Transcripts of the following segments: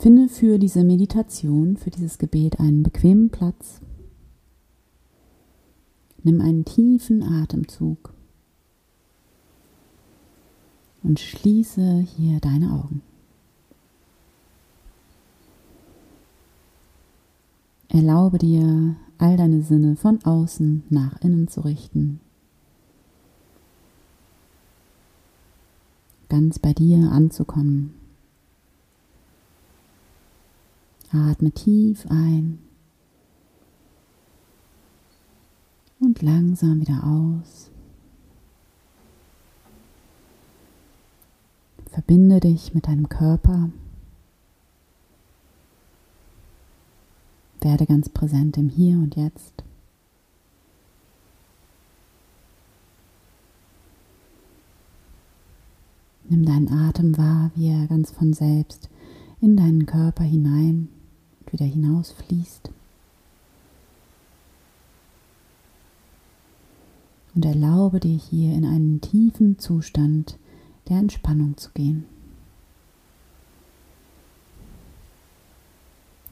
Finde für diese Meditation, für dieses Gebet einen bequemen Platz. Nimm einen tiefen Atemzug und schließe hier deine Augen. Erlaube dir, all deine Sinne von außen nach innen zu richten. Ganz bei dir anzukommen. Atme tief ein und langsam wieder aus. Verbinde dich mit deinem Körper. Werde ganz präsent im Hier und Jetzt. Nimm deinen Atem wahr, wie er ganz von selbst in deinen Körper hinein wieder hinausfließt. Und erlaube dir hier in einen tiefen Zustand der Entspannung zu gehen.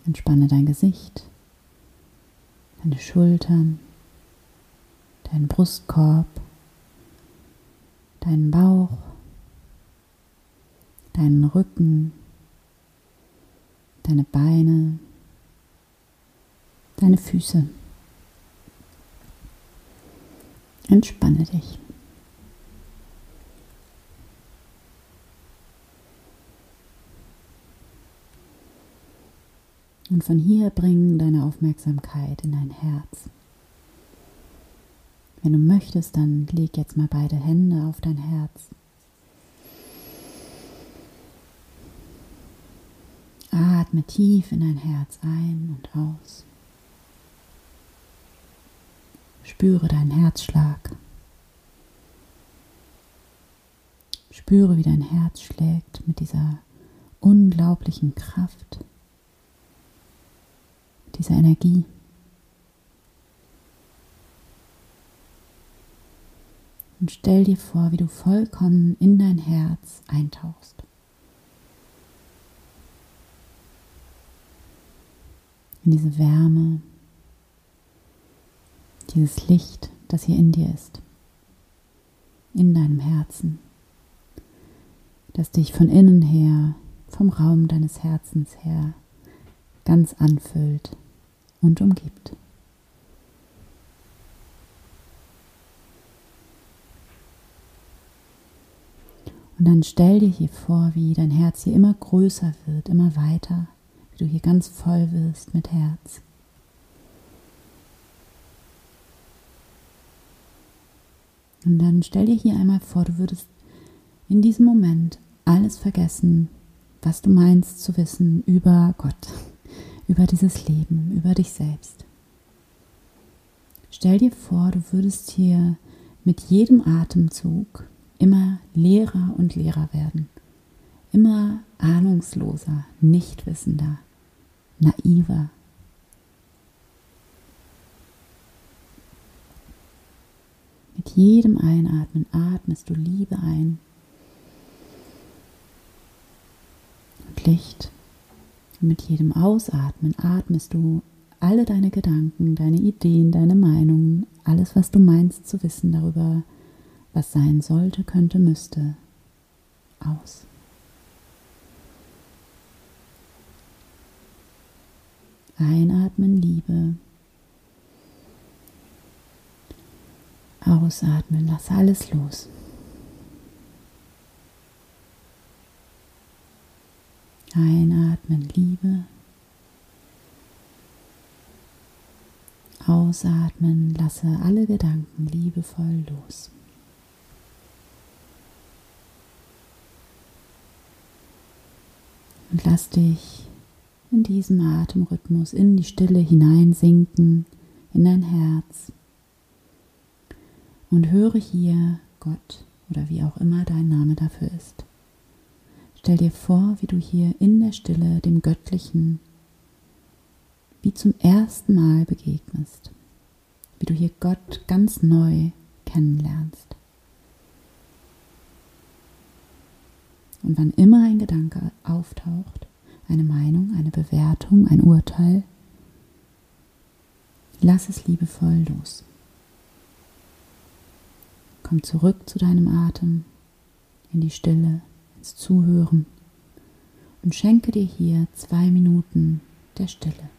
Entspanne dein Gesicht, deine Schultern, deinen Brustkorb, deinen Bauch, deinen Rücken, deine Beine, deine Füße. Entspanne dich. Und von hier bring deine Aufmerksamkeit in dein Herz. Wenn du möchtest, dann leg jetzt mal beide Hände auf dein Herz. Atme tief in dein Herz ein und aus. Spüre deinen Herzschlag. Spüre, wie dein Herz schlägt mit dieser unglaublichen Kraft dieser Energie. Und stell dir vor, wie du vollkommen in dein Herz eintauchst. In diese Wärme, dieses Licht, das hier in dir ist, in deinem Herzen, das dich von innen her, vom Raum deines Herzens her ganz anfüllt und umgibt. Und dann stell dir hier vor, wie dein Herz hier immer größer wird, immer weiter, wie du hier ganz voll wirst mit Herz. Und dann stell dir hier einmal vor, du würdest in diesem Moment alles vergessen, was du meinst zu wissen über Gott, über dieses Leben, über dich selbst. Stell dir vor, du würdest hier mit jedem Atemzug immer leerer und leerer werden, immer ahnungsloser, nichtwissender, naiver. Mit jedem Einatmen atmest du Liebe ein und Licht und mit jedem Ausatmen atmest du alle deine Gedanken, deine Ideen, deine Meinungen, alles, was du meinst zu wissen darüber, was sein sollte, könnte, müsste, aus. Einatmen Liebe. Ausatmen, lass alles los. Einatmen Liebe. Ausatmen, lasse alle Gedanken liebevoll los. Und lass dich in diesem Atemrhythmus in die Stille hineinsinken, in dein Herz. Und höre hier Gott oder wie auch immer dein Name dafür ist. Stell dir vor, wie du hier in der Stille dem Göttlichen wie zum ersten Mal begegnest, wie du hier Gott ganz neu kennenlernst. Und wann immer ein Gedanke auftaucht, eine Meinung, eine Bewertung, ein Urteil. Lass es liebevoll los. Komm zurück zu deinem Atem, in die Stille, ins Zuhören und schenke dir hier zwei Minuten der Stille.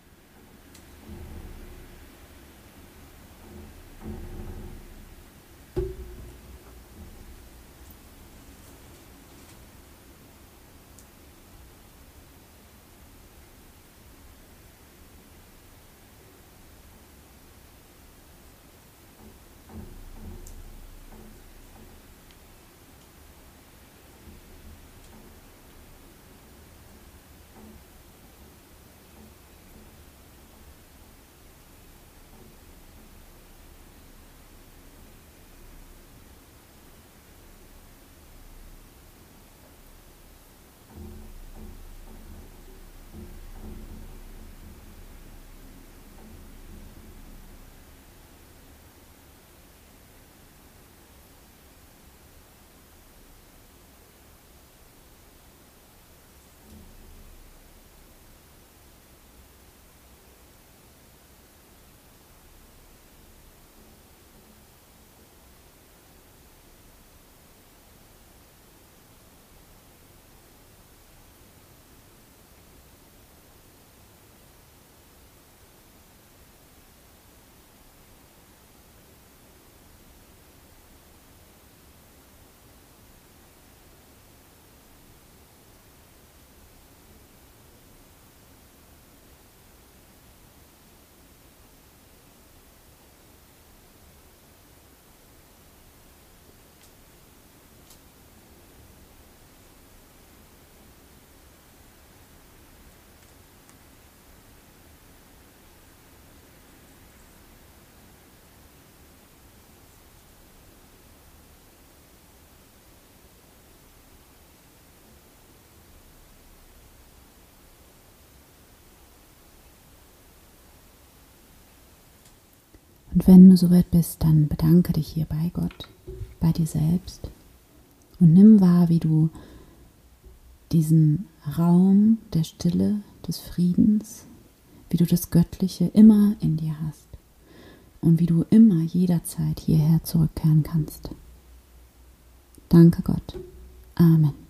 Und wenn du soweit bist, dann bedanke dich hier bei Gott, bei dir selbst und nimm wahr, wie du diesen Raum der Stille, des Friedens, wie du das Göttliche immer in dir hast und wie du immer jederzeit hierher zurückkehren kannst. Danke Gott. Amen.